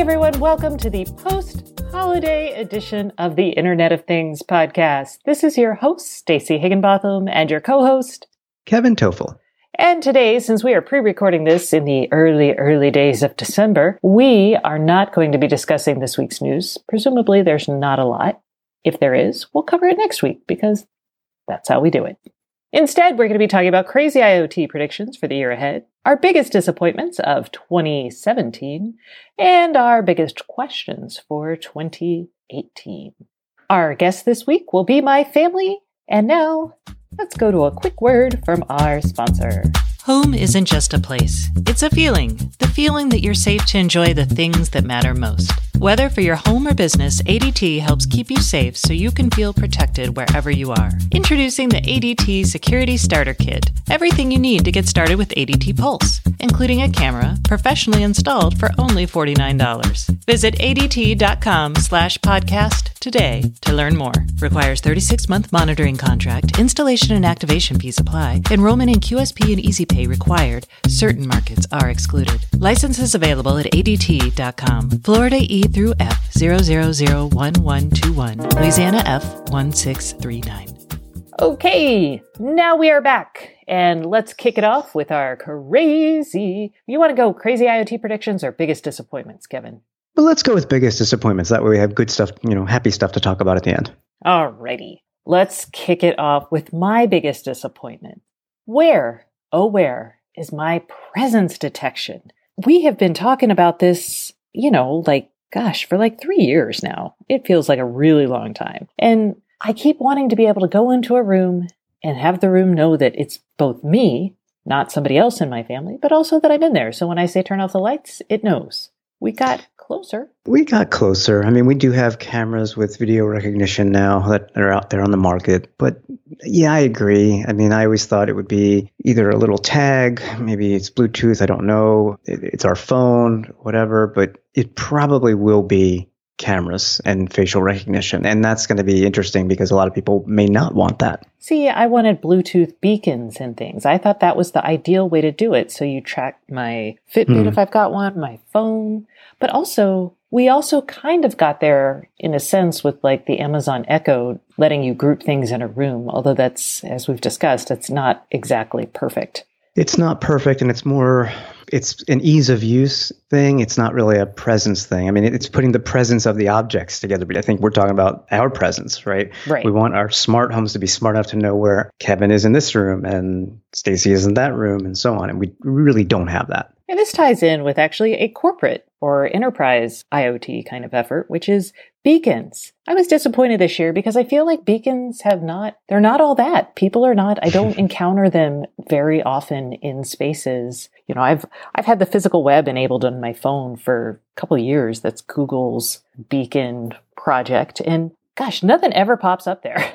everyone. Welcome to the post holiday edition of the Internet of Things podcast. This is your host, Stacey Higginbotham, and your co host, Kevin Tofel. And today, since we are pre recording this in the early, early days of December, we are not going to be discussing this week's news. Presumably, there's not a lot. If there is, we'll cover it next week because that's how we do it. Instead, we're going to be talking about crazy IoT predictions for the year ahead, our biggest disappointments of 2017, and our biggest questions for 2018. Our guest this week will be my family, and now let's go to a quick word from our sponsor. Home isn't just a place, it's a feeling. The feeling that you're safe to enjoy the things that matter most. Whether for your home or business, ADT helps keep you safe so you can feel protected wherever you are. Introducing the ADT Security Starter Kit. Everything you need to get started with ADT Pulse, including a camera, professionally installed for only $49. Visit ADT.com slash podcast today to learn more. Requires 36-month monitoring contract, installation and activation fees apply, enrollment in QSP and EasyPay required. Certain markets are excluded. Licenses available at ADT.com. Florida E through F 0001121, Louisiana F 1639. Okay, now we are back, and let's kick it off with our crazy. You want to go crazy IoT predictions or biggest disappointments, Kevin? Well, let's go with biggest disappointments. That way we have good stuff, you know, happy stuff to talk about at the end. Alrighty, let's kick it off with my biggest disappointment. Where, oh, where is my presence detection? We have been talking about this, you know, like gosh, for like three years now. It feels like a really long time. And I keep wanting to be able to go into a room and have the room know that it's both me, not somebody else in my family, but also that I'm in there. So when I say turn off the lights, it knows. We got closer. We got closer. I mean, we do have cameras with video recognition now that are out there on the market. But yeah, I agree. I mean, I always thought it would be either a little tag, maybe it's Bluetooth, I don't know, it's our phone, whatever, but it probably will be cameras and facial recognition. And that's going to be interesting because a lot of people may not want that. See, I wanted Bluetooth beacons and things. I thought that was the ideal way to do it. So you track my Fitbit hmm. if I've got one, my phone, but also we also kind of got there in a sense with like the Amazon Echo letting you group things in a room, although that's, as we've discussed, it's not exactly perfect. It's not perfect and it's more it's an ease of use thing. It's not really a presence thing. I mean, it's putting the presence of the objects together. But I think we're talking about our presence, right? Right. We want our smart homes to be smart enough to know where Kevin is in this room and Stacey is in that room and so on. And we really don't have that. And this ties in with actually a corporate or enterprise IoT kind of effort, which is beacons. I was disappointed this year because I feel like beacons have not, they're not all that. People are not, I don't encounter them very often in spaces. You know, I've, I've had the physical web enabled on my phone for a couple of years. That's Google's beacon project. And gosh, nothing ever pops up there.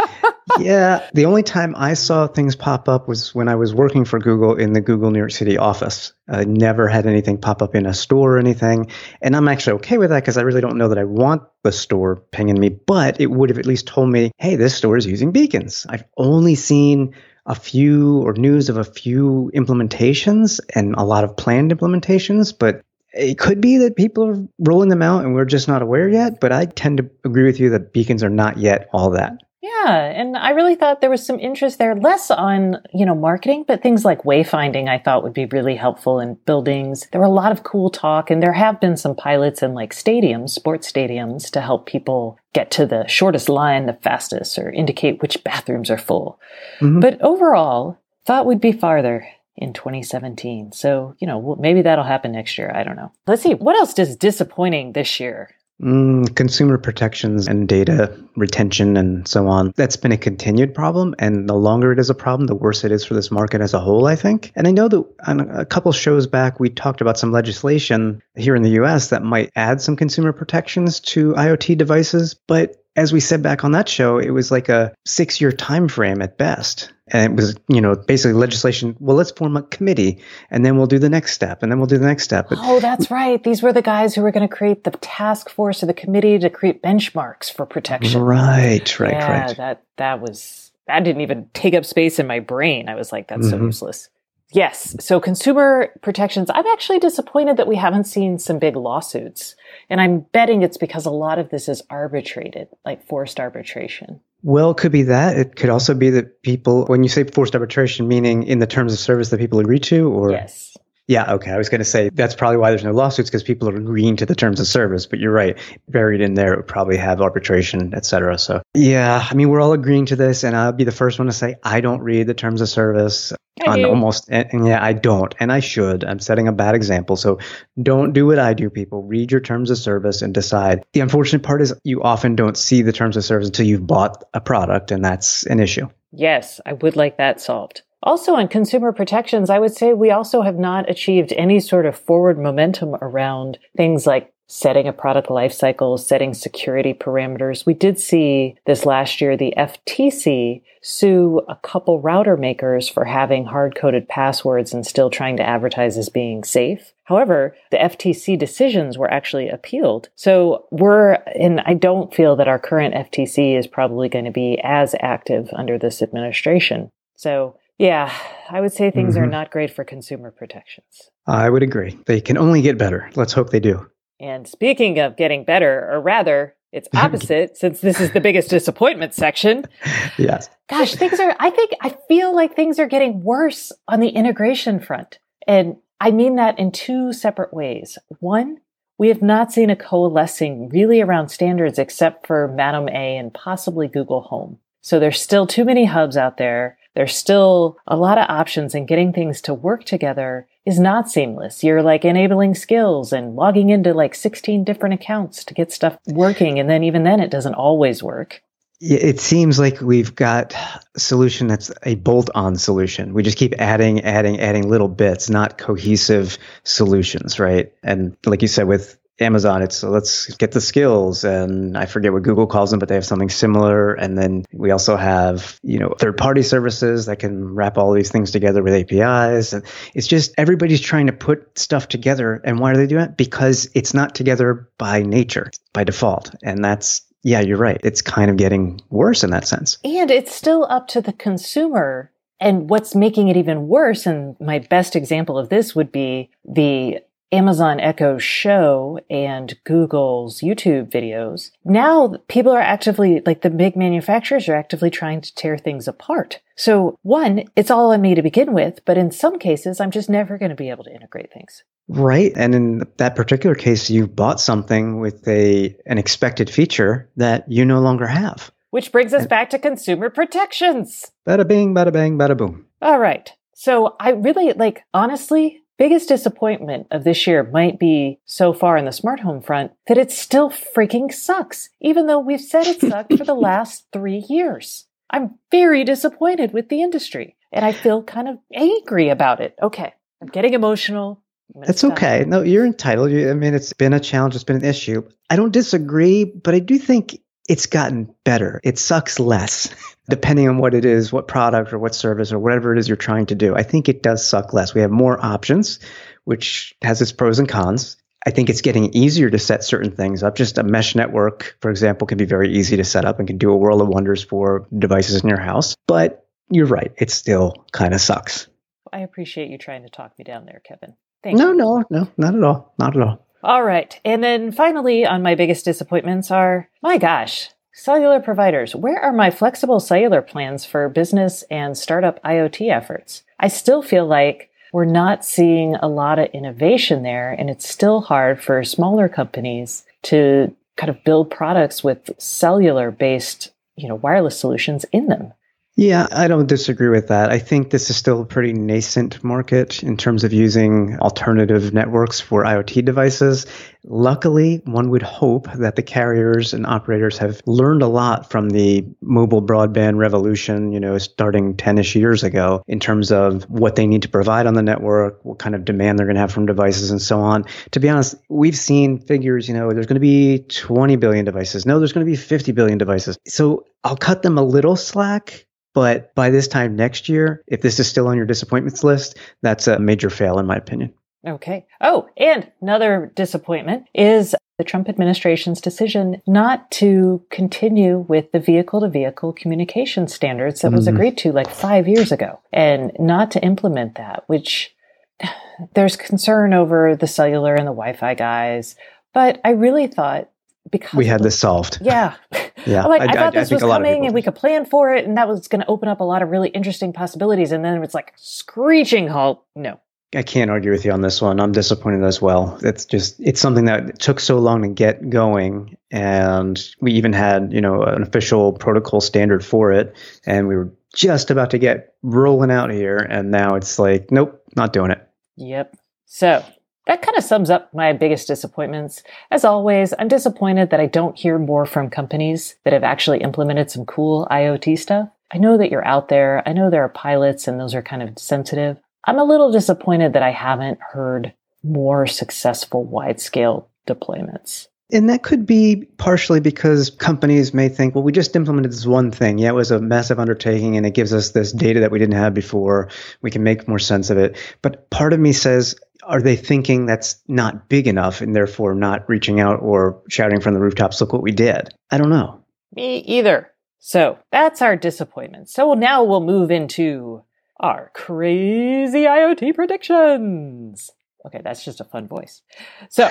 yeah, the only time I saw things pop up was when I was working for Google in the Google New York City office. I never had anything pop up in a store or anything. And I'm actually okay with that because I really don't know that I want the store pinging me, but it would have at least told me, hey, this store is using beacons. I've only seen a few or news of a few implementations and a lot of planned implementations, but it could be that people are rolling them out and we're just not aware yet. But I tend to agree with you that beacons are not yet all that. Yeah, and I really thought there was some interest there, less on, you know, marketing, but things like wayfinding I thought would be really helpful in buildings. There were a lot of cool talk and there have been some pilots in like stadiums, sports stadiums to help people get to the shortest line the fastest or indicate which bathrooms are full. Mm-hmm. But overall, thought we'd be farther in 2017. So, you know, maybe that'll happen next year. I don't know. Let's see. What else does disappointing this year? Mm, consumer protections and data retention and so on. That's been a continued problem. And the longer it is a problem, the worse it is for this market as a whole, I think. And I know that on a couple shows back, we talked about some legislation here in the US that might add some consumer protections to IoT devices. But as we said back on that show, it was like a six year time frame at best. And it was, you know, basically legislation. Well, let's form a committee and then we'll do the next step and then we'll do the next step. But, oh, that's right. These were the guys who were going to create the task force or the committee to create benchmarks for protection. Right, right, yeah, right. That, that was, that didn't even take up space in my brain. I was like, that's mm-hmm. so useless. Yes. So consumer protections, I'm actually disappointed that we haven't seen some big lawsuits. And I'm betting it's because a lot of this is arbitrated, like forced arbitration. Well, it could be that. It could also be that people, when you say forced arbitration, meaning in the terms of service that people agree to, or yes. Yeah, okay. I was going to say that's probably why there's no lawsuits because people are agreeing to the terms of service. But you're right, buried in there, it would probably have arbitration, et cetera. So yeah, I mean, we're all agreeing to this, and I'll be the first one to say I don't read the terms of service I on do. almost. And, and yeah, I don't, and I should. I'm setting a bad example. So don't do what I do, people. Read your terms of service and decide. The unfortunate part is you often don't see the terms of service until you've bought a product, and that's an issue. Yes, I would like that solved. Also, on consumer protections, I would say we also have not achieved any sort of forward momentum around things like setting a product life cycle, setting security parameters. We did see this last year the FTC sue a couple router makers for having hard coded passwords and still trying to advertise as being safe. However, the FTC decisions were actually appealed. So we're, and I don't feel that our current FTC is probably going to be as active under this administration. So yeah, I would say things are Mhm. not great for consumer protections. I would agree. They can only get better. Let's hope they do. And speaking of getting better, or rather, it's opposite since this is the biggest disappointment section. Yes. Gosh, things are, I think, I feel like things are getting worse on the integration front. And I mean that in two separate ways. One, we have not seen a coalescing really around standards except for Madam A and possibly Google Home. So there's still too many hubs out there. There's still a lot of options and getting things to work together is not seamless. You're like enabling skills and logging into like 16 different accounts to get stuff working. And then even then it doesn't always work. It seems like we've got a solution that's a bolt on solution. We just keep adding, adding, adding little bits, not cohesive solutions, right? And like you said with Amazon, it's let's get the skills and I forget what Google calls them, but they have something similar. And then we also have, you know, third party services that can wrap all these things together with APIs. And it's just everybody's trying to put stuff together. And why are they doing it? Because it's not together by nature, by default. And that's yeah, you're right. It's kind of getting worse in that sense. And it's still up to the consumer. And what's making it even worse, and my best example of this would be the Amazon Echo show and Google's YouTube videos. Now people are actively, like the big manufacturers are actively trying to tear things apart. So one, it's all on me to begin with, but in some cases, I'm just never going to be able to integrate things. Right. And in that particular case, you bought something with a an expected feature that you no longer have. Which brings us back to consumer protections. Bada bing, bada bang, bada boom. All right. So I really like, honestly, biggest disappointment of this year might be so far in the smart home front that it still freaking sucks, even though we've said it sucked for the last three years. I'm very disappointed with the industry and I feel kind of angry about it. Okay. I'm getting emotional. I'm That's stop. okay. No, you're entitled. I mean, it's been a challenge. It's been an issue. I don't disagree, but I do think it's gotten better. It sucks less, depending on what it is, what product or what service or whatever it is you're trying to do. I think it does suck less. We have more options, which has its pros and cons. I think it's getting easier to set certain things up. Just a mesh network, for example, can be very easy to set up and can do a world of wonders for devices in your house. But you're right. It still kind of sucks. I appreciate you trying to talk me down there, Kevin. Thank No, you. no, no, not at all. Not at all. All right. And then finally, on my biggest disappointments are my gosh, cellular providers. Where are my flexible cellular plans for business and startup IoT efforts? I still feel like we're not seeing a lot of innovation there, and it's still hard for smaller companies to kind of build products with cellular based, you know, wireless solutions in them. Yeah, I don't disagree with that. I think this is still a pretty nascent market in terms of using alternative networks for IoT devices. Luckily, one would hope that the carriers and operators have learned a lot from the mobile broadband revolution, you know, starting 10ish years ago in terms of what they need to provide on the network, what kind of demand they're going to have from devices and so on. To be honest, we've seen figures, you know, there's going to be 20 billion devices. No, there's going to be 50 billion devices. So I'll cut them a little slack but by this time next year, if this is still on your disappointments list, that's a major fail, in my opinion. Okay. Oh, and another disappointment is the Trump administration's decision not to continue with the vehicle to vehicle communication standards that was Mhm. agreed to like five years ago and not to implement that, which there's concern over the cellular and the Wi Fi guys. But I really thought because We had this solved. Yeah. Yeah, I'm like, I, I- I- thought I this think was a lot of coming people and we could plan for it and that was going to open up a lot of really interesting possibilities. And then it's like screeching halt. No. I can't argue with you on this one. I'm disappointed as well. It's just it's something that took so long to get going, and we even had you know an official protocol standard for it, and we were just about to get rolling out here, and now it's like, nope, not doing it. Yep. So that kind of sums up my biggest disappointments. As always, I'm disappointed that I don't hear more from companies that have actually implemented some cool IoT stuff. I know that you're out there. I know there are pilots and those are kind of sensitive. I'm a little disappointed that I haven't heard more successful wide scale deployments. And that could be partially because companies may think, well, we just implemented this one thing. Yeah, it was a massive undertaking and it gives us this data that we didn't have before. We can make more sense of it. But part of me says, are they thinking that's not big enough and therefore not reaching out or shouting from the rooftops, look what we did? I don't know. Me either. So that's our disappointment. So now we'll move into our crazy IoT predictions. Okay, that's just a fun voice. So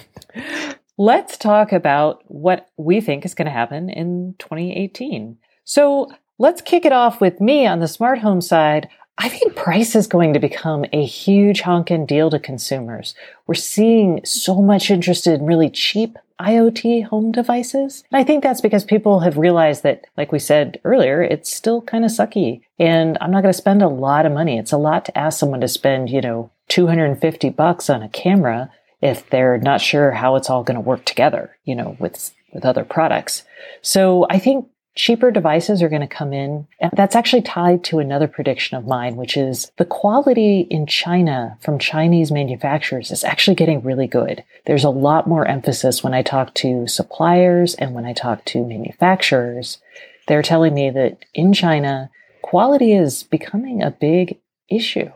let's talk about what we think is going to happen in 2018. So let's kick it off with me on the smart home side. I think price is going to become a huge honkin' deal to consumers. We're seeing so much interest in really cheap IoT home devices. And I think that's because people have realized that, like we said earlier, it's still kind of sucky. And I'm not going to spend a lot of money. It's a lot to ask someone to spend, you know, 250 bucks on a camera if they're not sure how it's all going to work together, you know, with, with other products. So I think cheaper devices are going to come in. And that's actually tied to another prediction of mine, which is the quality in China from Chinese manufacturers is actually getting really good. There's a lot more emphasis when I talk to suppliers and when I talk to manufacturers. They're telling me that in China, quality is becoming a big issue.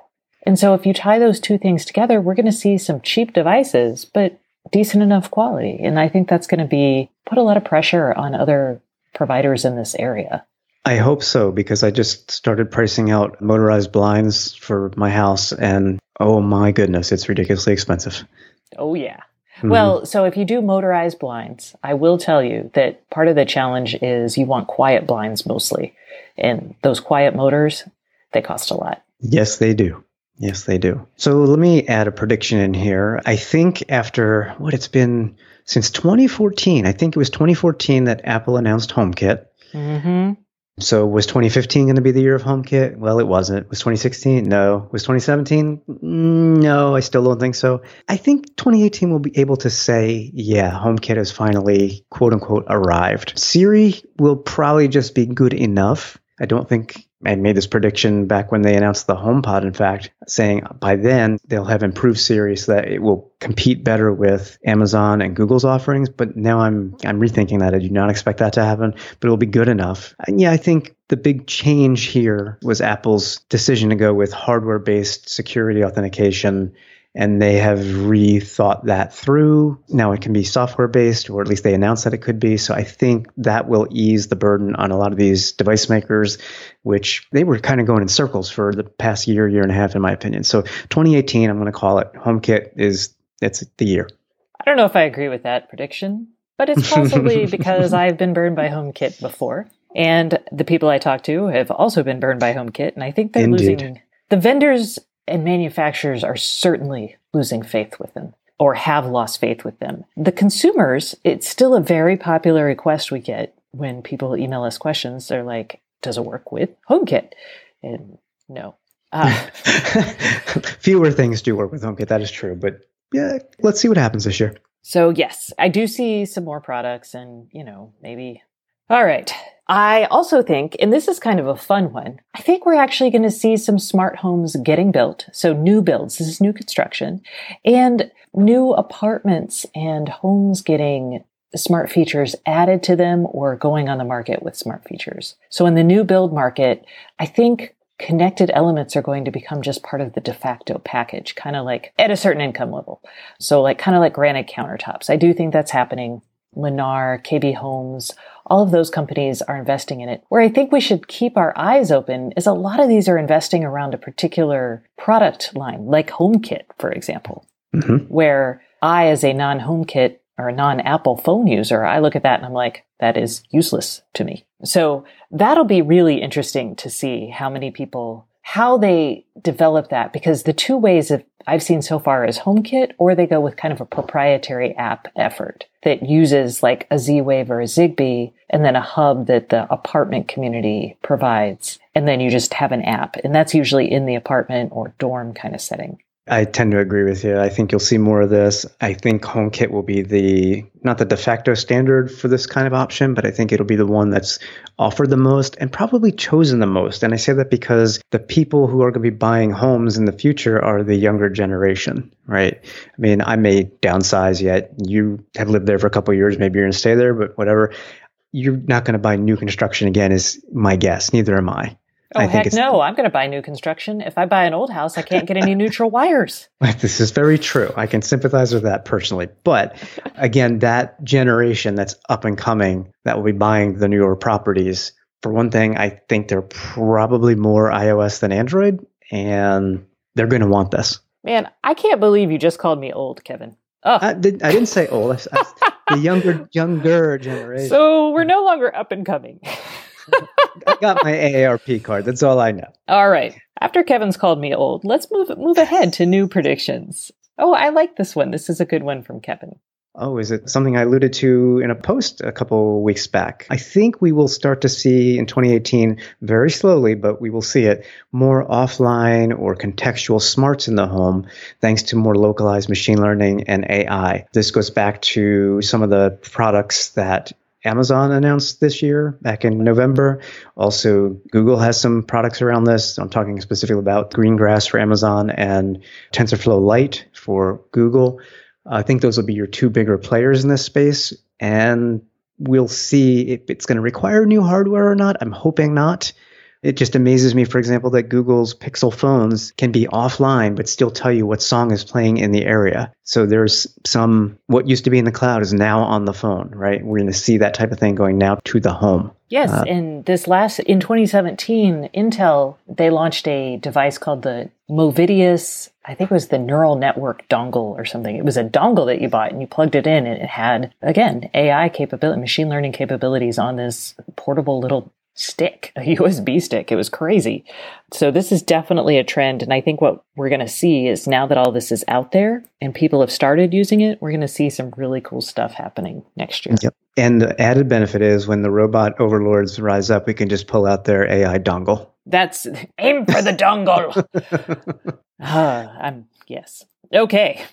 And so if you tie those two things together, we're going to see some cheap devices, but decent enough quality. And I think that's going to be put a lot of pressure on other providers in this area. I hope so because I just started pricing out motorized blinds for my house, and oh my goodness, it's ridiculously expensive. Oh, yeah. Mhm. Well, so if you do motorized blinds, I will tell you that part of the challenge is you want quiet blinds mostly. And those quiet motors, they cost a lot. yes, they do. Yes, they do. So let me add a prediction in here. I think after what it's been since 2014, I think it was 2014 that Apple announced HomeKit. Mm-hmm. So was 2015 going to be the year of HomeKit? Well, it wasn't. Was 2016? No. Was 2017? Mm, No, I still don't think so. I think 2018 will be able to say, yeah, HomeKit has finally quote unquote arrived. Siri will probably just be good enough. I don't think I made this prediction back when they announced the HomePod, in fact, saying by then they'll have improved Siri so that it will compete better with Amazon and Google's offerings. But now I'm I'm rethinking that. I do not expect that to happen, but it'll be good enough. And yeah, I think the big change here was Apple's decision to go with hardware-based security authentication and they have rethought that through. Now it can be software based, or at least they announced that it could be. So I think that will ease the burden on a lot of these device makers, which they were kind of going in circles for the past year, year and a half, in my opinion. So 2018, I'm going to call it HomeKit is it's the year. I don't know if I agree with that prediction, but it's possibly because I've been burned by HomeKit before. And the people I talk to have also been burned by HomeKit. And I think they're Indeed. losing the vendors and manufacturers are certainly losing faith with them or have lost faith with them. The consumers, it's still a very popular request we get when people email us questions. They're like, does it work with HomeKit? And no. Uh, Fewer things do work with HomeKit. That is true. But yeah, let's see what happens this year. So yes, I do see some more products and, you know, maybe. All right. I also think, and this is kind of a fun one, I think we're actually going to see some smart homes getting built. So new builds, this is new construction and new apartments and homes getting smart features added to them or going on the market with smart features. So in the new build market, I think connected elements are going to become just part of the de facto package, kind of like at a certain income level. So like kind of like granite countertops. I do think that's happening. Lennar, KB Homes, all of those companies are investing in it. Where I think we should keep our eyes open is a lot of these are investing around a particular product line, like HomeKit, for example, mm-hmm. where I, as a non HomeKit or a non Apple phone user, I look at that and I'm like, that is useless to me. So that'll be really interesting to see how many people, how they develop that because the two ways of I've seen so far is HomeKit or they go with kind of a proprietary app effort that uses like a Z-Wave or a Zigbee and then a hub that the apartment community provides. And then you just have an app and that's usually in the apartment or dorm kind of setting. I tend to agree with you. I think you'll see more of this. I think HomeKit will be the not the de facto standard for this kind of option, but I think it'll be the one that's offered the most and probably chosen the most. And I say that because the people who are going to be buying homes in the future are the younger generation, right? I mean, I may downsize yet. You have lived there for a couple years. Maybe you're going to stay there, but whatever. You're not going to buy new construction again, is my guess. Neither am I. Oh, I heck no. I'm going to buy new construction. If I buy an old house, I can't get any neutral wires. This is very true. I can sympathize with that personally. But again, that generation that's up and coming that will be buying the newer properties, for one thing, I think they're probably more iOS than Android, and they're going to want this. Man, I can't believe you just called me old, Kevin. Oh. I, did, I didn't say old. I, I, the younger, younger generation. So we're no longer up and coming. I got my AARP card. That's all I know. All right. After Kevin's called me old, let's move move ahead to new predictions. Oh, I like this one. This is a good one from Kevin. Oh, is it something I alluded to in a post a couple weeks back? I think we will start to see in 2018, very slowly, but we will see it, more offline or contextual smarts in the home, thanks to more localized machine learning and AI. This goes back to some of the products that Amazon announced this year back in November. Also, Google has some products around this. I'm talking specifically about Greengrass for Amazon and TensorFlow Lite for Google. I think those will be your two bigger players in this space. And we'll see if it's going to require new hardware or not. I'm hoping not. It just amazes me, for example, that Google's Pixel phones can be offline but still tell you what song is playing in the area. So there's some, what used to be in the cloud is now on the phone, right? We're going to see that type of thing going now to the home. Yes. Uh, and this last, in 2017, Intel, they launched a device called the Movidius, I think it was the neural network dongle or something. It was a dongle that you bought and you plugged it in and it had, again, AI capability, machine learning capabilities on this portable little stick, a USB stick. It was crazy. So this is definitely a trend. And I think what we're going to see is now that all this is out there and people have started using it, we're going to see some really cool stuff happening next year. Yep. And the added benefit is when the robot overlords rise up, we can just pull out their AI dongle. That's aim for the dongle. uh, I'm yes. Okay.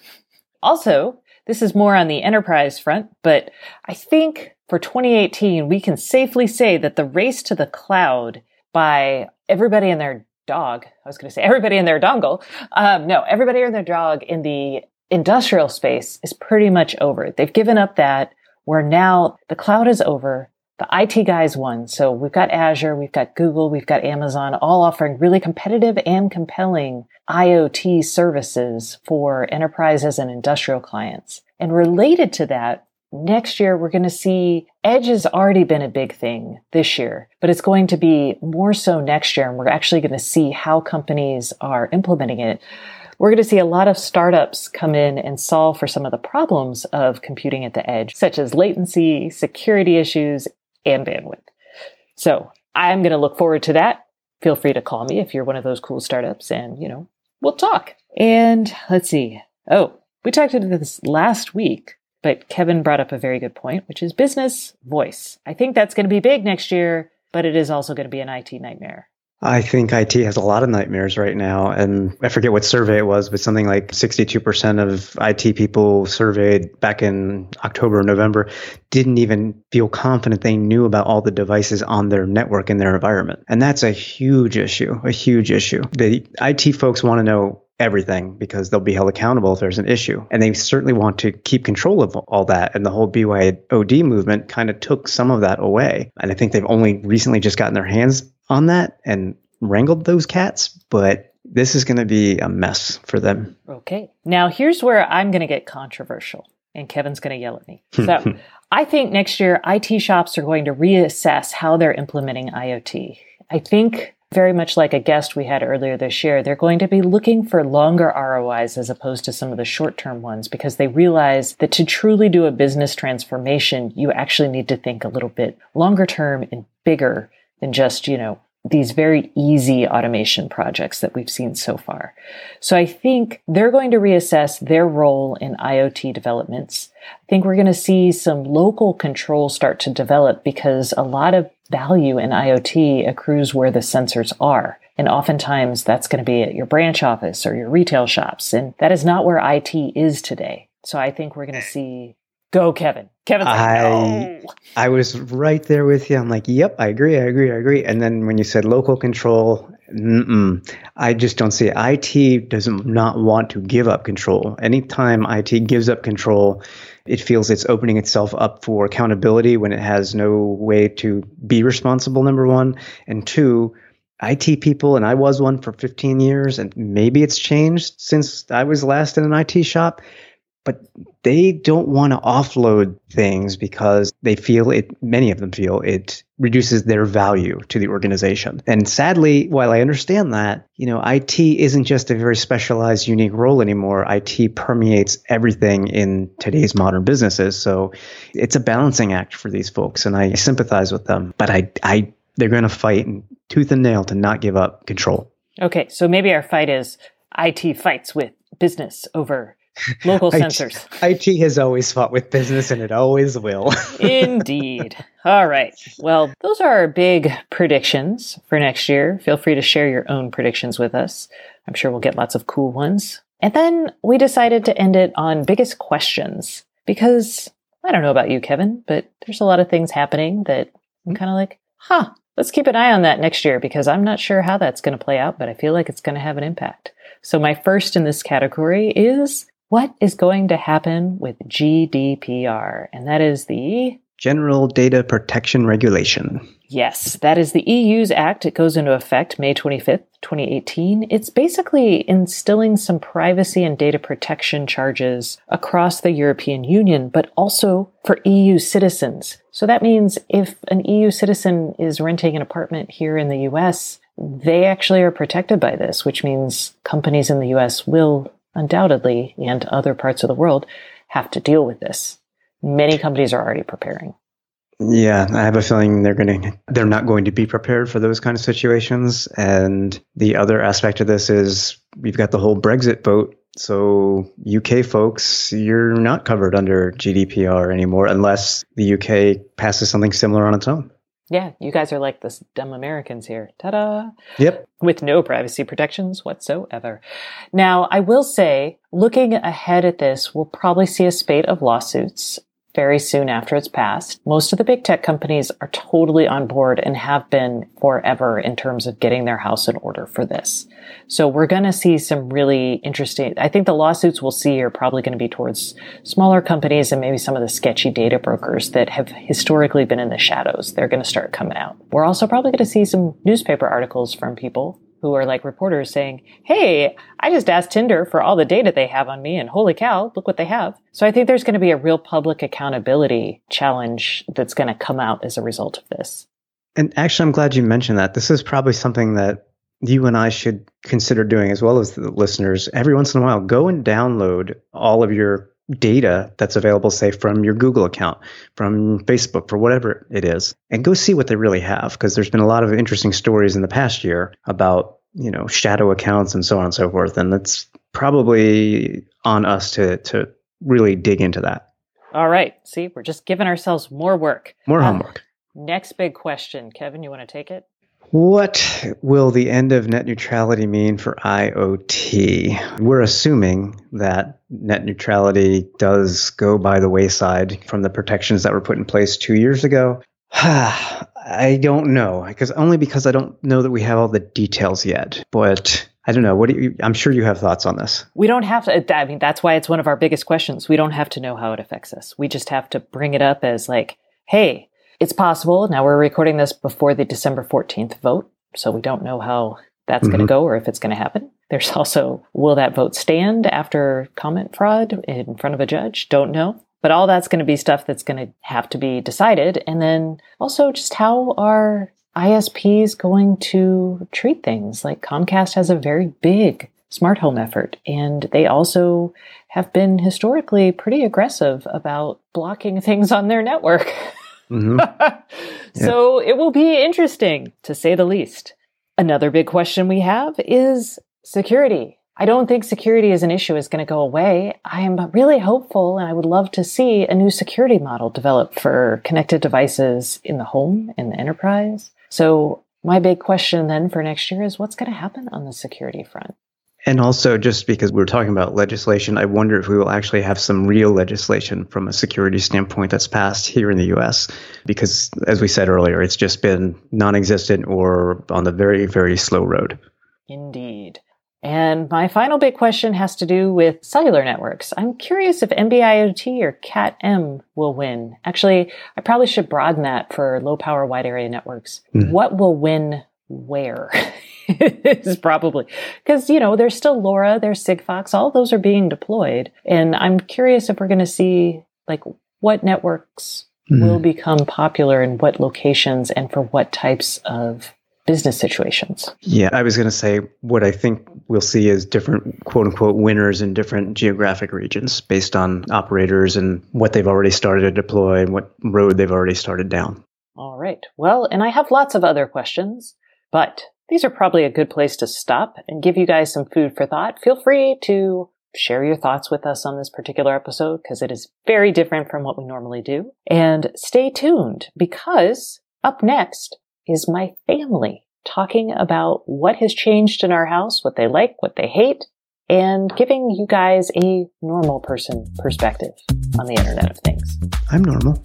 Also, this is more on the enterprise front, but I think for 2018, we can safely say that the race to the cloud by everybody and their dog, I was going to say everybody and their dongle. Um, no, everybody and their dog in the industrial space is pretty much over. They've given up that where now the cloud is over. The IT guys won. So we've got Azure, we've got Google, we've got Amazon all offering really competitive and compelling IoT services for enterprises and industrial clients. And related to that, next year we're going to see edge has already been a big thing this year but it's going to be more so next year and we're actually going to see how companies are implementing it we're going to see a lot of startups come in and solve for some of the problems of computing at the edge such as latency security issues and bandwidth so i'm going to look forward to that feel free to call me if you're one of those cool startups and you know we'll talk and let's see oh we talked about this last week but Kevin brought up a very good point, which is business voice. I think that's going to be big next year, but it is also going to be an IT nightmare. I think IT has a lot of nightmares right now. And I forget what survey it was, but something like 62% of IT people surveyed back in October or November didn't even feel confident they knew about all the devices on their network in their environment. And that's a huge issue, a huge issue. The IT folks want to know everything because they'll be held accountable if there's an issue. And they certainly want to keep control of all that. And the whole BYOD movement kind of took some of that away. And I think they've only recently just gotten their hands on that. And wrangled those cats, but this is going to be a mess for them. Okay. Now, here's where I'm going to get controversial, and Kevin's going to yell at me. So, I think next year IT shops are going to reassess how they're implementing IoT. I think very much like a guest we had earlier this year, they're going to be looking for longer ROIs as opposed to some of the short term ones because they realize that to truly do a business transformation, you actually need to think a little bit longer term and bigger than just, you know, these very easy automation projects that we've seen so far. So I think they're going to reassess their role in IoT developments. I think we're going to see some local control start to develop because a lot of value in IoT accrues where the sensors are. And oftentimes that's going to be at your branch office or your retail shops. And that is not where IT is today. So I think we're going to see Go, Kevin. Kevin, like, I, no. I was right there with you. I'm like, yep, I agree, I agree, I agree. And then when you said local control, I just don't see it. IT does not want to give up control. Anytime IT gives up control, it feels it's opening itself up for accountability when it has no way to be responsible, number one. And two, IT people, and I was one for 15 years, and maybe it's changed since I was last in an IT shop but they don't want to offload things because they feel it many of them feel it reduces their value to the organization. And sadly while i understand that you know it isn't just a very specialized unique role anymore. It permeates everything in today's modern businesses. So it's a balancing act for these folks and i sympathize with them but i i they're going to fight tooth and nail to not give up control. Okay so maybe our fight is it fights with business over Local sensors. IT has always fought with business and it always will. Indeed. All right. Well, those are our big predictions for next year. Feel free to share your own predictions with us. I'm sure we'll get lots of cool ones. And then we decided to end it on biggest questions because I don't know about you, Kevin, but there's a lot of things happening that I'm kind of like, huh, let's keep an eye on that next year because I'm not sure how that's going to play out, but I feel like it's going to have an impact. So my first in this category is what is going to happen with GDPR? And that is the General Data Protection Regulation. Yes, that is the EU's act. It goes into effect May 25th, 2018. It's basically instilling some privacy and data protection charges across the European Union, but also for EU citizens. So that means if an EU citizen is renting an apartment here in the US, they actually are protected by this, which means companies in the US will undoubtedly, and other parts of the world have to deal with this. Many companies are already preparing. Yeah, I have a feeling they're going they're not going to be prepared for those kind of situations. And the other aspect of this is we've got the whole Brexit vote. So UK folks, you're not covered under GDPR anymore unless the UK passes something similar on its own. Yeah, you guys are like the dumb Americans here. Ta da! Yep. With no privacy protections whatsoever. Now, I will say, looking ahead at this, we'll probably see a spate of lawsuits very soon after it's passed. Most of the big tech companies are totally on board and have been forever in terms of getting their house in order for this. So we're going to see some really interesting, I think the lawsuits we'll see are probably going to be towards smaller companies and maybe some of the sketchy data brokers that have historically been in the shadows. They're going to start coming out. We're also probably going to see some newspaper articles from people who are like reporters saying, Hey, I just asked Tinder for all the data they have on me and holy cow, look what they have. So I think there's going to be a real public accountability challenge that's going to come out as a result of this. And actually, I'm glad you mentioned that. This is probably something that you and I should consider doing as well as the listeners. Every once in a while, go and download all of your data that's available, say, from your Google account, from Facebook, for whatever it is, and go see what they really have. Because there's been a lot of interesting stories in the past year about, you know, shadow accounts and so on and so forth. And it's probably on us to, to really dig into that. All right. See, we're just giving ourselves more work. More uh, homework. Next big question. Kevin, you want to take it? What will the end of net neutrality mean for IoT? We're assuming that net neutrality does go by the wayside from the protections that were put in place two years ago. I don't know, because only because I don't know that we have all the details yet. But I don't know. What do you? I'm sure you have thoughts on this. We don't have to. I mean, that's why it's one of our biggest questions. We don't have to know how it affects us. We just have to bring it up as like, hey, it's possible. Now we're recording this before the December 14th vote. So we don't know how that's mm-hmm. going to go or if it's going to happen. There's also, will that vote stand after comment fraud in front of a judge? Don't know. But all that's going to be stuff that's going to have to be decided. And then also just how are ISPs going to treat things? Like Comcast has a very big smart home effort. And they also have been historically pretty aggressive about blocking things on their network. Mm-hmm. so it will be interesting to say the least. Another big question we have is security. I don't think security as an issue is going to go away. I am really hopeful and I would love to see a new security model developed for connected devices in the home and the enterprise. So my big question then for next year is what's going to happen on the security front? And also, just because we're talking about legislation, I wonder if we will actually have some real legislation from a security standpoint that's passed here in the US. Because, as we said earlier, it's just been non existent or on the very, very slow road. Indeed. And my final big question has to do with cellular networks. I'm curious if NB-IoT or Cat-M will win. Actually, I probably should broaden that for low power wide area networks. Mm. What will win where? is probably because you know there's still LoRa, there's Sigfox, all those are being deployed, and I'm curious if we're going to see like what networks mm. will become popular in what locations and for what types of business situations. Yeah, I was going to say what I think we'll see is different quote unquote winners in different geographic regions based on operators and what they've already started to deploy and what road they've already started down. All right. Well, and I have lots of other questions, but these are probably a good place to stop and give you guys some food for thought. Feel free to share your thoughts with us on this particular episode because it is very different from what we normally do. And stay tuned because up next is my family talking about what has changed in our house, what they like, what they hate, and giving you guys a normal person perspective on the Internet of Things. I'm normal.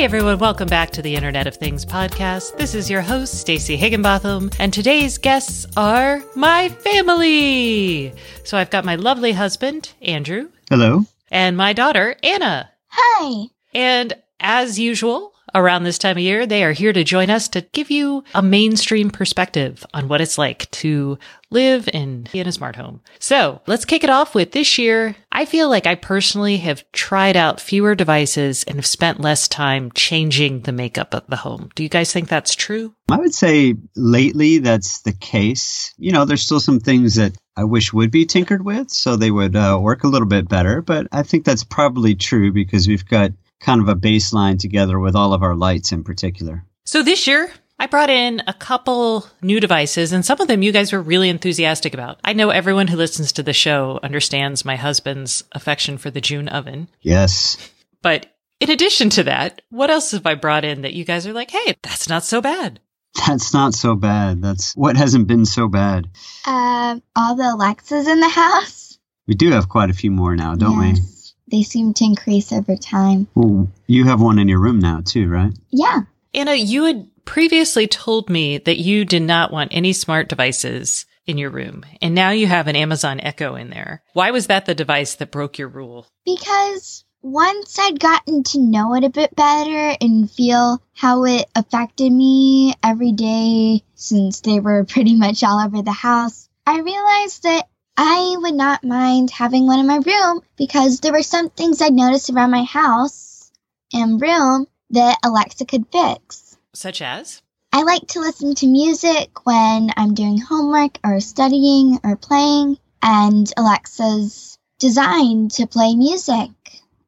Hey everyone, welcome back to the Internet of Things podcast. This is your host, Stacey Higginbotham, and today's guests are my family. So I've got my lovely husband, Andrew. Hello. And my daughter, Anna. Hi. And as usual, around this time of year, they are here to join us to give you a mainstream perspective on what it's like to live in, in a smart home. So let's kick it off with this year. I feel like I personally have tried out fewer devices and have spent less time changing the makeup of the home. Do you guys think that's true? I would say lately that's the case. You know, there's still some things that I wish would be tinkered with so they would uh, work a little bit better, but I think that's probably true because we've got kind of a baseline together with all of our lights in particular. So this year, I brought in a couple new devices and some of them you guys were really enthusiastic about. I know everyone who listens to the show understands my husband's affection for the June oven. Yes. But in addition to that, what else have I brought in that you guys are like, hey, that's not so bad? That's not so bad. That's what hasn't been so bad. Um, all the Alexas in the house. We do have quite a few more now, don't yes. we? They seem to increase over time. Well, you have one in your room now too, right? Yeah. Anna, you had previously told me that you did not want any smart devices in your room, and now you have an Amazon Echo in there. Why was that the device that broke your rule? Because once I'd gotten to know it a bit better and feel how it affected me every day since they were pretty much all over the house, I realized that I would not mind having one in my room because there were some things I noticed around my house and room that Alexa could fix. Such as? I like to listen to music when I'm doing homework or studying or playing, and Alexa's designed to play music.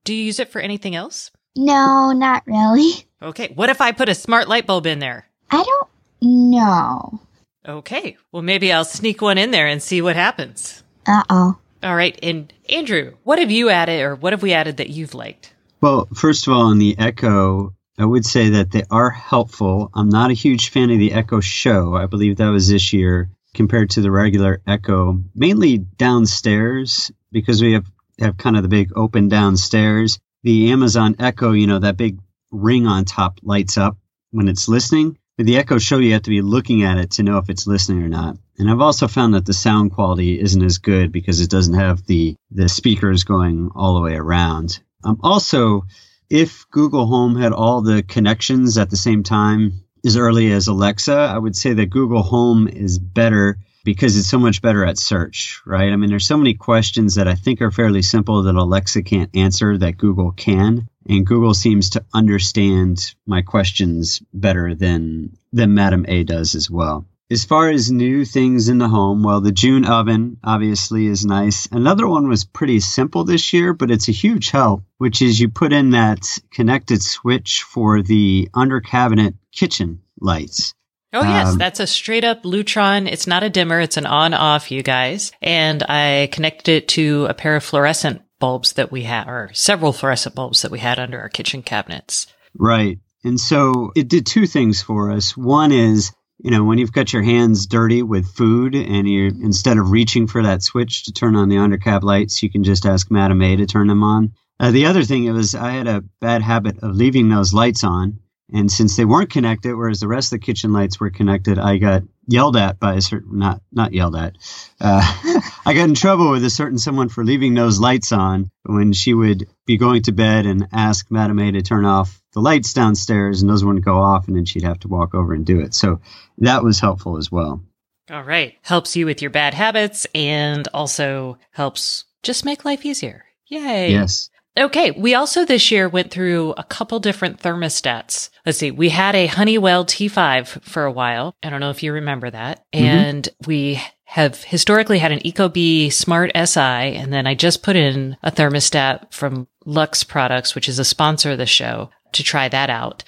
Do you use it for anything else? No, not really. Okay, what if I put a smart light bulb in there? I don't know. Okay, well, maybe I'll sneak one in there and see what happens. Uh oh. All right. And Andrew, what have you added or what have we added that you've liked? Well, first of all, on the Echo, I would say that they are helpful. I'm not a huge fan of the Echo Show. I believe that was this year compared to the regular Echo, mainly downstairs because we have, have kind of the big open downstairs. The Amazon Echo, you know, that big ring on top lights up when it's listening. The Echo Show, you have to be looking at it to know if it's listening or not. And I've also found that the sound quality isn't as good because it doesn't have the, the speakers going all the way around. Um, also, if Google Home had all the connections at the same time as early as Alexa, I would say that Google Home is better because it's so much better at search, right? I mean, there's so many questions that I think are fairly simple that Alexa can't answer that Google can. And Google seems to understand my questions better than, than Madam A does as well. As far as new things in the home, well, the June oven obviously is nice. Another one was pretty simple this year, but it's a huge help, which is you put in that connected switch for the under cabinet kitchen lights. Oh, yes. Um, that's a straight up Lutron. It's not a dimmer. It's an on off, you guys. And I connected it to a pair of fluorescent bulbs that we had, or several fluorescent bulbs that we had under our kitchen cabinets. Right. And so it did two things for us. One is, you know, when you've got your hands dirty with food and you instead of reaching for that switch to turn on the undercap lights, you can just ask Madame A to turn them on. Uh, the other thing was I had a bad habit of leaving those lights on and since they weren't connected, whereas the rest of the kitchen lights were connected, I got yelled at by a certain, not, not yelled at. Uh, I got in trouble with a certain someone for leaving those lights on when she would be going to bed and ask Madame A to turn off the lights downstairs and those wouldn't go off and then she'd have to walk over and do it. So that was helpful as well. All right. Helps you with your bad habits and also helps just make life easier. Yay. Yes. Okay. We also this year went through a couple different thermostats. Let's see. We had a Honeywell T5 for a while. I don't know if you remember that. Mm-hmm. And we have historically had an Ecobee Smart SI. And then I just put in a thermostat from Lux Products, which is a sponsor of the show to try that out.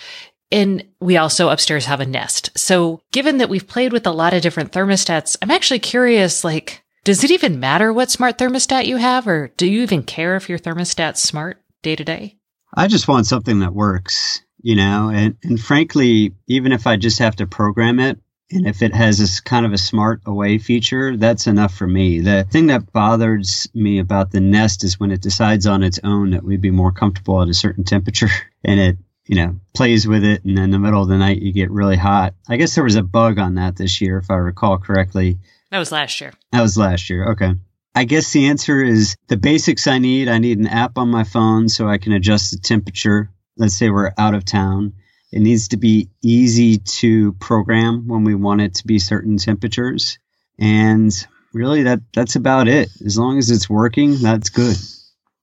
And we also upstairs have a Nest. So given that we've played with a lot of different thermostats, I'm actually curious, like, does it even matter what smart thermostat you have, or do you even care if your thermostat's smart day to day? I just want something that works, you know, and, and frankly, even if I just have to program it, and if it has this kind of a smart away feature, that's enough for me. The thing that bothers me about the Nest is when it decides on its own that we'd be more comfortable at a certain temperature and it, you know, plays with it. And in the middle of the night, you get really hot. I guess there was a bug on that this year, if I recall correctly. That was last year. That was last year. Okay. I guess the answer is the basics I need. I need an app on my phone so I can adjust the temperature. Let's say we're out of town. It needs to be easy to program when we want it to be certain temperatures. And really that that's about it. As long as it's working, that's good.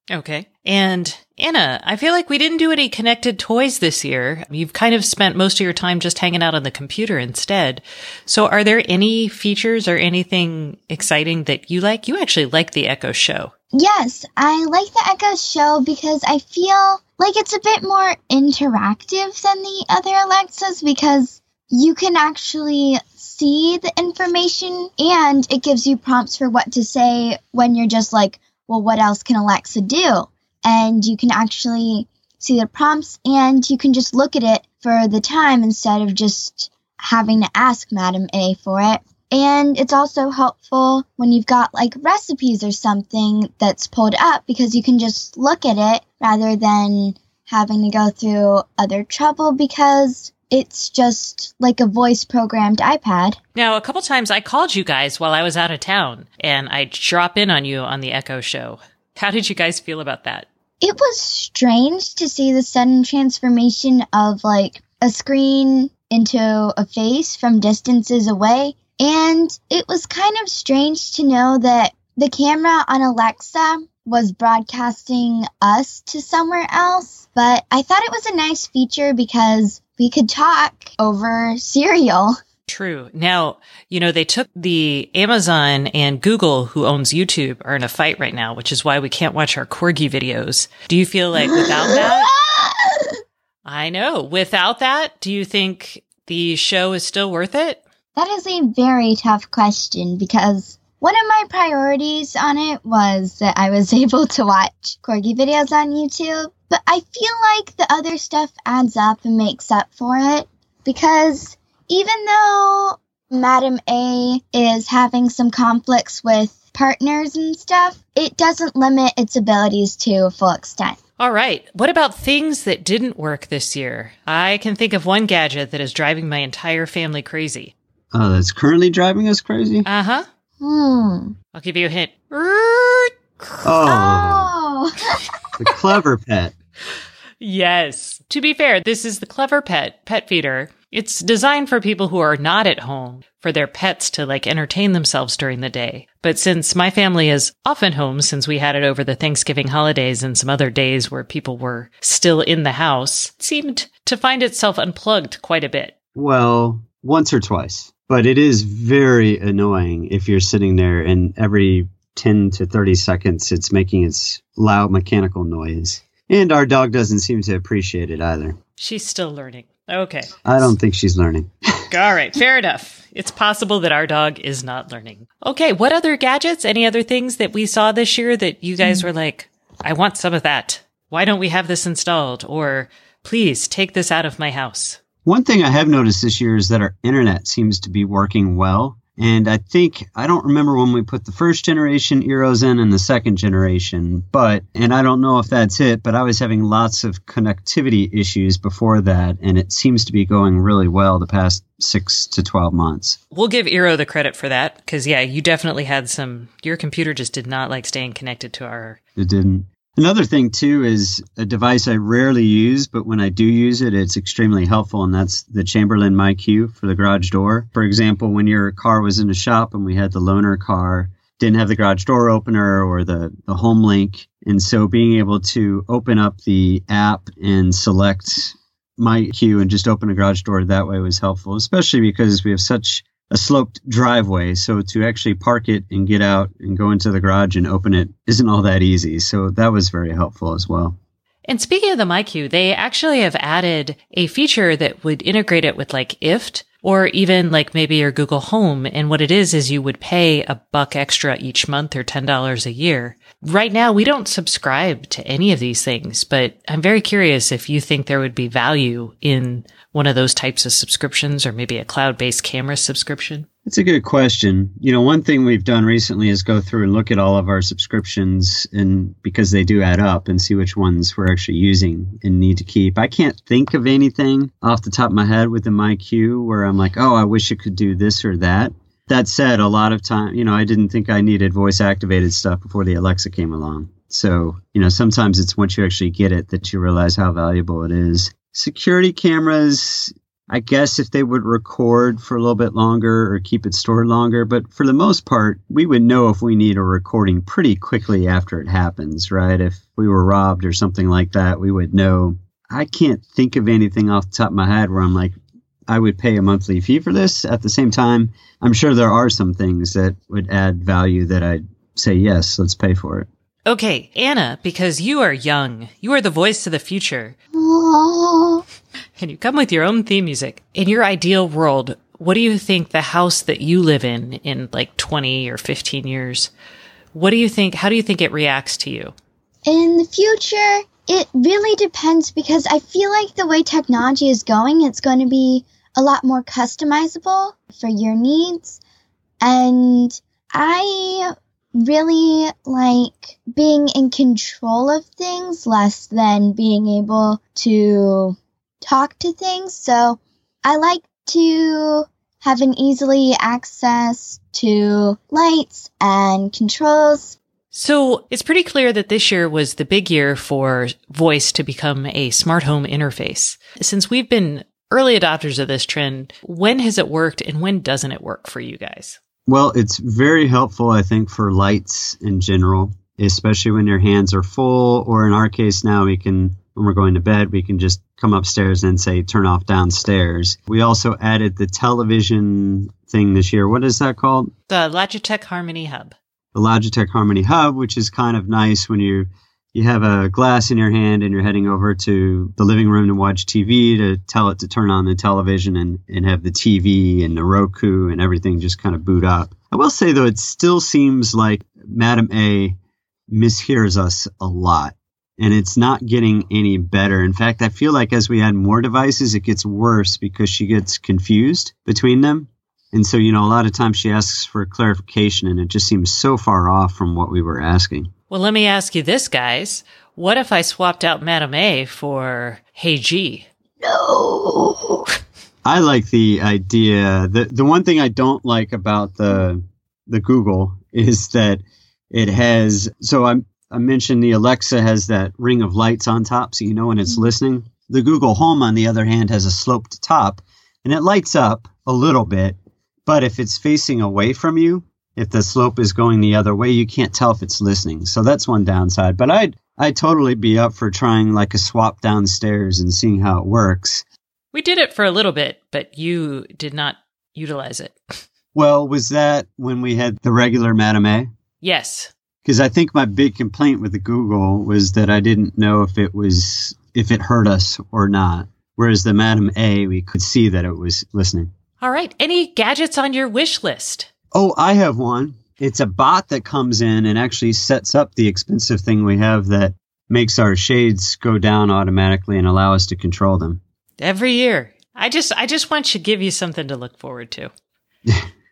Okay. And Anna, I feel like we didn't do any connected toys this year. You've kind of spent most of your time just hanging out on the computer instead. So are there any features or anything exciting that you like? You actually like the Echo Show. Yes, I like the Echo Show because I feel like it's a bit more interactive than the other Alexas because you can actually see the information and it gives you prompts for what to say when you're just like, well, what else can Alexa do? And you can actually see the prompts and you can just look at it for the time instead of just having to ask Madam A for it. And it's also helpful when you've got like recipes or something that's pulled up because you can just look at it rather than having to go through other trouble because it's just like a voice programmed iPad. Now, a couple times I called you guys while I was out of town and I drop in on you on the Echo show. How did you guys feel about that? It was strange to see the sudden transformation of like a screen into a face from distances away. And it was kind of strange to know that the camera on Alexa was broadcasting us to somewhere else. But I thought it was a nice feature because we could talk over serial. True. Now, you know, they took the Amazon and Google, who owns YouTube, are in a fight right now, which is why we can't watch our corgi videos. Do you feel like without that? I know. Without that, do you think the show is still worth it? That is a very tough question because one of my priorities on it was that I was able to watch corgi videos on YouTube, but I feel like the other stuff adds up and makes up for it because even though Madam A is having some conflicts with partners and stuff, it doesn't limit its abilities to a full extent. All right. What about things that didn't work this year? I can think of one gadget that is driving my entire family crazy. Oh, that's currently driving us crazy? Uh huh. Hmm. I'll give you a hint. Oh. oh. the CleverPet. Yes. To be fair, this is the CleverPet pet feeder. It's designed for people who are not at home for their pets to like entertain themselves during the day. But since my family is often home since we had it over the Thanksgiving holidays and some other days where people were still in the house, it seemed to find itself unplugged quite a bit. Well, once or twice. But it is very annoying if you're sitting there and every 10 to 30 seconds it's making its loud mechanical noise. And our dog doesn't seem to appreciate it either. She's still learning. Okay. I don't think she's learning. All right, fair enough. It's possible that our dog is not learning. Okay, what other gadgets, any other things that we saw this year that you guys hmm. were like, I want some of that? Why don't we have this installed? Or please take this out of my house? One thing I have noticed this year is that our internet seems to be working well. And I think, I don't remember when we put the first generation Eeros in and the second generation, but, and I don't know if that's it, but I was having lots of connectivity issues before that. And it seems to be going really well the past six to 12 months. We'll give Eero the credit for that because, yeah, you definitely had some, your computer just did not like staying connected to our. It didn't. Another thing too is a device I rarely use, but when I do use it, it's extremely helpful, and that's the Chamberlain MyQ for the garage door. For example, when your car was in a shop and we had the loaner car, didn't have the garage door opener or the, the home link. And so being able to open up the app and select MyQ and just open a garage door that way was helpful, especially because we have such a sloped driveway. So to actually park it and get out and go into the garage and open it isn't all that easy. So that was very helpful as well. And speaking of the MyQ, they actually have added a feature that would integrate it with like IFTTT or even like maybe your Google Home. And what it is, is you would pay a buck extra each month or $10 a year. Right now, we don't subscribe to any of these things, but I'm very curious if you think there would be value in one of those types of subscriptions or maybe a cloud based camera subscription. That's a good question. You know, one thing we've done recently is go through and look at all of our subscriptions and because they do add up and see which ones we're actually using and need to keep. I can't think of anything off the top of my head with the MyQ where I'm like, oh, I wish it could do this or that. That said, a lot of time, you know, I didn't think I needed voice activated stuff before the Alexa came along. So, you know, sometimes it's once you actually get it that you realize how valuable it is. Security cameras, I guess if they would record for a little bit longer or keep it stored longer, but for the most part, we would know if we need a recording pretty quickly after it happens, right? If we were robbed or something like that, we would know. I can't think of anything off the top of my head where I'm like, I would pay a monthly fee for this. At the same time, I'm sure there are some things that would add value that I'd say, yes, let's pay for it. Okay, Anna, because you are young, you are the voice of the future. And you come with your own theme music. In your ideal world, what do you think the house that you live in in like 20 or 15 years, what do you think, how do you think it reacts to you? In the future, it really depends because I feel like the way technology is going, it's going to be a lot more customizable for your needs. And I really like being in control of things less than being able to talk to things. So I like to have an easily access to lights and controls. So it's pretty clear that this year was the big year for voice to become a smart home interface. Since we've been early adopters of this trend, when has it worked and when doesn't it work for you guys? Well, it's very helpful, I think, for lights in general, especially when your hands are full, or in our case now, we can, when we're going to bed, we can just come upstairs and say, turn off downstairs. We also added the television thing this year. What is that called? The Logitech Harmony Hub. The Logitech Harmony Hub, which is kind of nice when you you have a glass in your hand and you're heading over to the living room to watch TV to tell it to turn on the television and, and have the TV and the Roku and everything just kind of boot up. I will say though, it still seems like Madam A mishears us a lot and it's not getting any better. In fact, I feel like as we add more devices, it gets worse because she gets confused between them. And so, you know, a lot of times she asks for clarification and it just seems so far off from what we were asking. Well, let me ask you this, guys. What if I swapped out Madame A for Hey G? No. I like the idea. The the one thing I don't like about the the Google is that it has so I'm I mentioned the Alexa has that ring of lights on top, so you know when it's Mhm. listening. The Google Home, on the other hand, has a sloped top and it lights up a little bit. But if it's facing away from you, if the slope is going the other way, you can't tell if it's listening. So that's one downside. But I'd I'd totally be up for trying like a swap downstairs and seeing how it works. We did it for a little bit, but you did not utilize it. Well, was that when we had the regular Madame A? Yes. Because I think my big complaint with the Google was that I didn't know if it was if it hurt us or not. Whereas the Madam A, we could see that it was listening. All right. Any gadgets on your wish list? Oh, I have one. It's a bot that comes in and actually sets up the expensive thing we have that makes our shades go down automatically and allow us to control them. Every year. I just I just want to give you something to look forward to.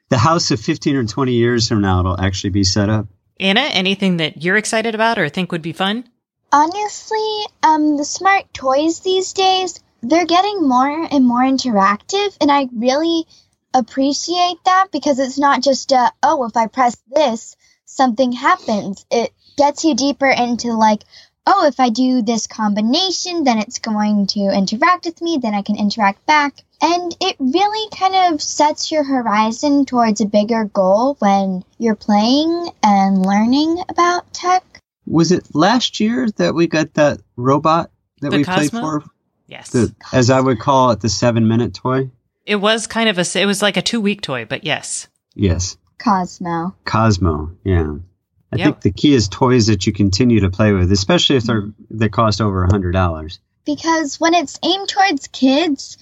The house of 15 or 20 years from now, it'll actually be set up. Anna, anything that you're excited about or think would be fun? Honestly, um, the smart toys these days, they're getting more and more interactive, and I really appreciate that because it's not just a, oh, if I press this, something happens. It gets you deeper into like, oh, if I do this combination, then it's going to interact with me, then I can interact back. And it really kind of sets your horizon towards a bigger goal when you're playing and learning about tech. Was it last year that we got that robot that The we played for? Yes. The, as I would call it, the seven minute toy? It was kind of a it was like a 2 week toy, but yes. Yes. Cosmo. Cosmo, yeah. I Yep. think the key is toys that you continue to play with, especially if they're they cost over a hundred dollars. because when it's aimed towards kids,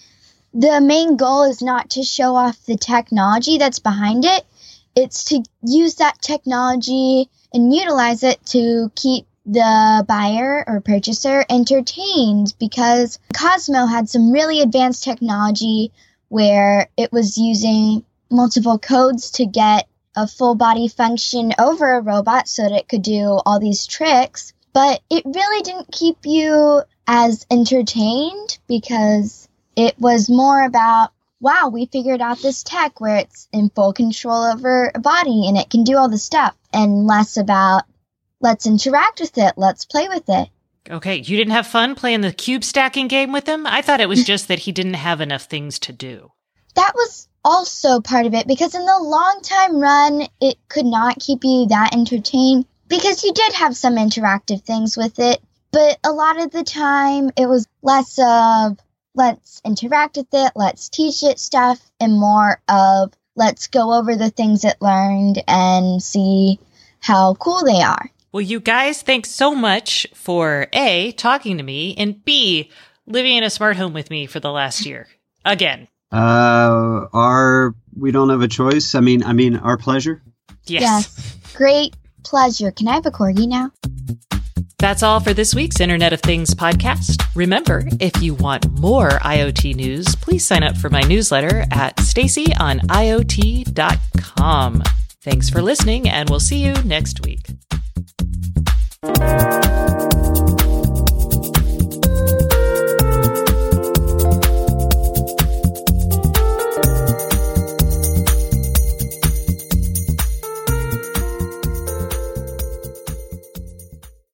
the main goal is not to show off the technology that's behind it. It's to use that technology and utilize it to keep the buyer or purchaser entertained because Cosmo had some really advanced technology where it was using multiple codes to get a full body function over a robot so that it could do all these tricks. But it really didn't keep you as entertained because it was more about, wow, we figured out this tech where it's in full control over a body and it can do all the stuff, and less about, let's interact with it, let's play with it. Okay, you didn't have fun playing the cube stacking game with him? I thought it was just that he didn't have enough things to do. that was also part of it because in the long time run, it could not keep you that entertained because you did have some interactive things with it, but a lot of the time it was less of let's interact with it, let's teach it stuff, and more of let's go over the things it learned and see how cool they are. Well, you guys, thanks so much for A, talking to me, and B, living in a smart home with me for the last year. Again. Uh, our we don't have a choice. I mean, I mean, our pleasure. Yes. Great pleasure. Can I have a corgi now? That's all for this week's Internet of Things podcast. Remember, if you want more IoT news, please sign up for my newsletter at staceyoniot.com. Thanks for listening, and we'll see you next week. Thank you.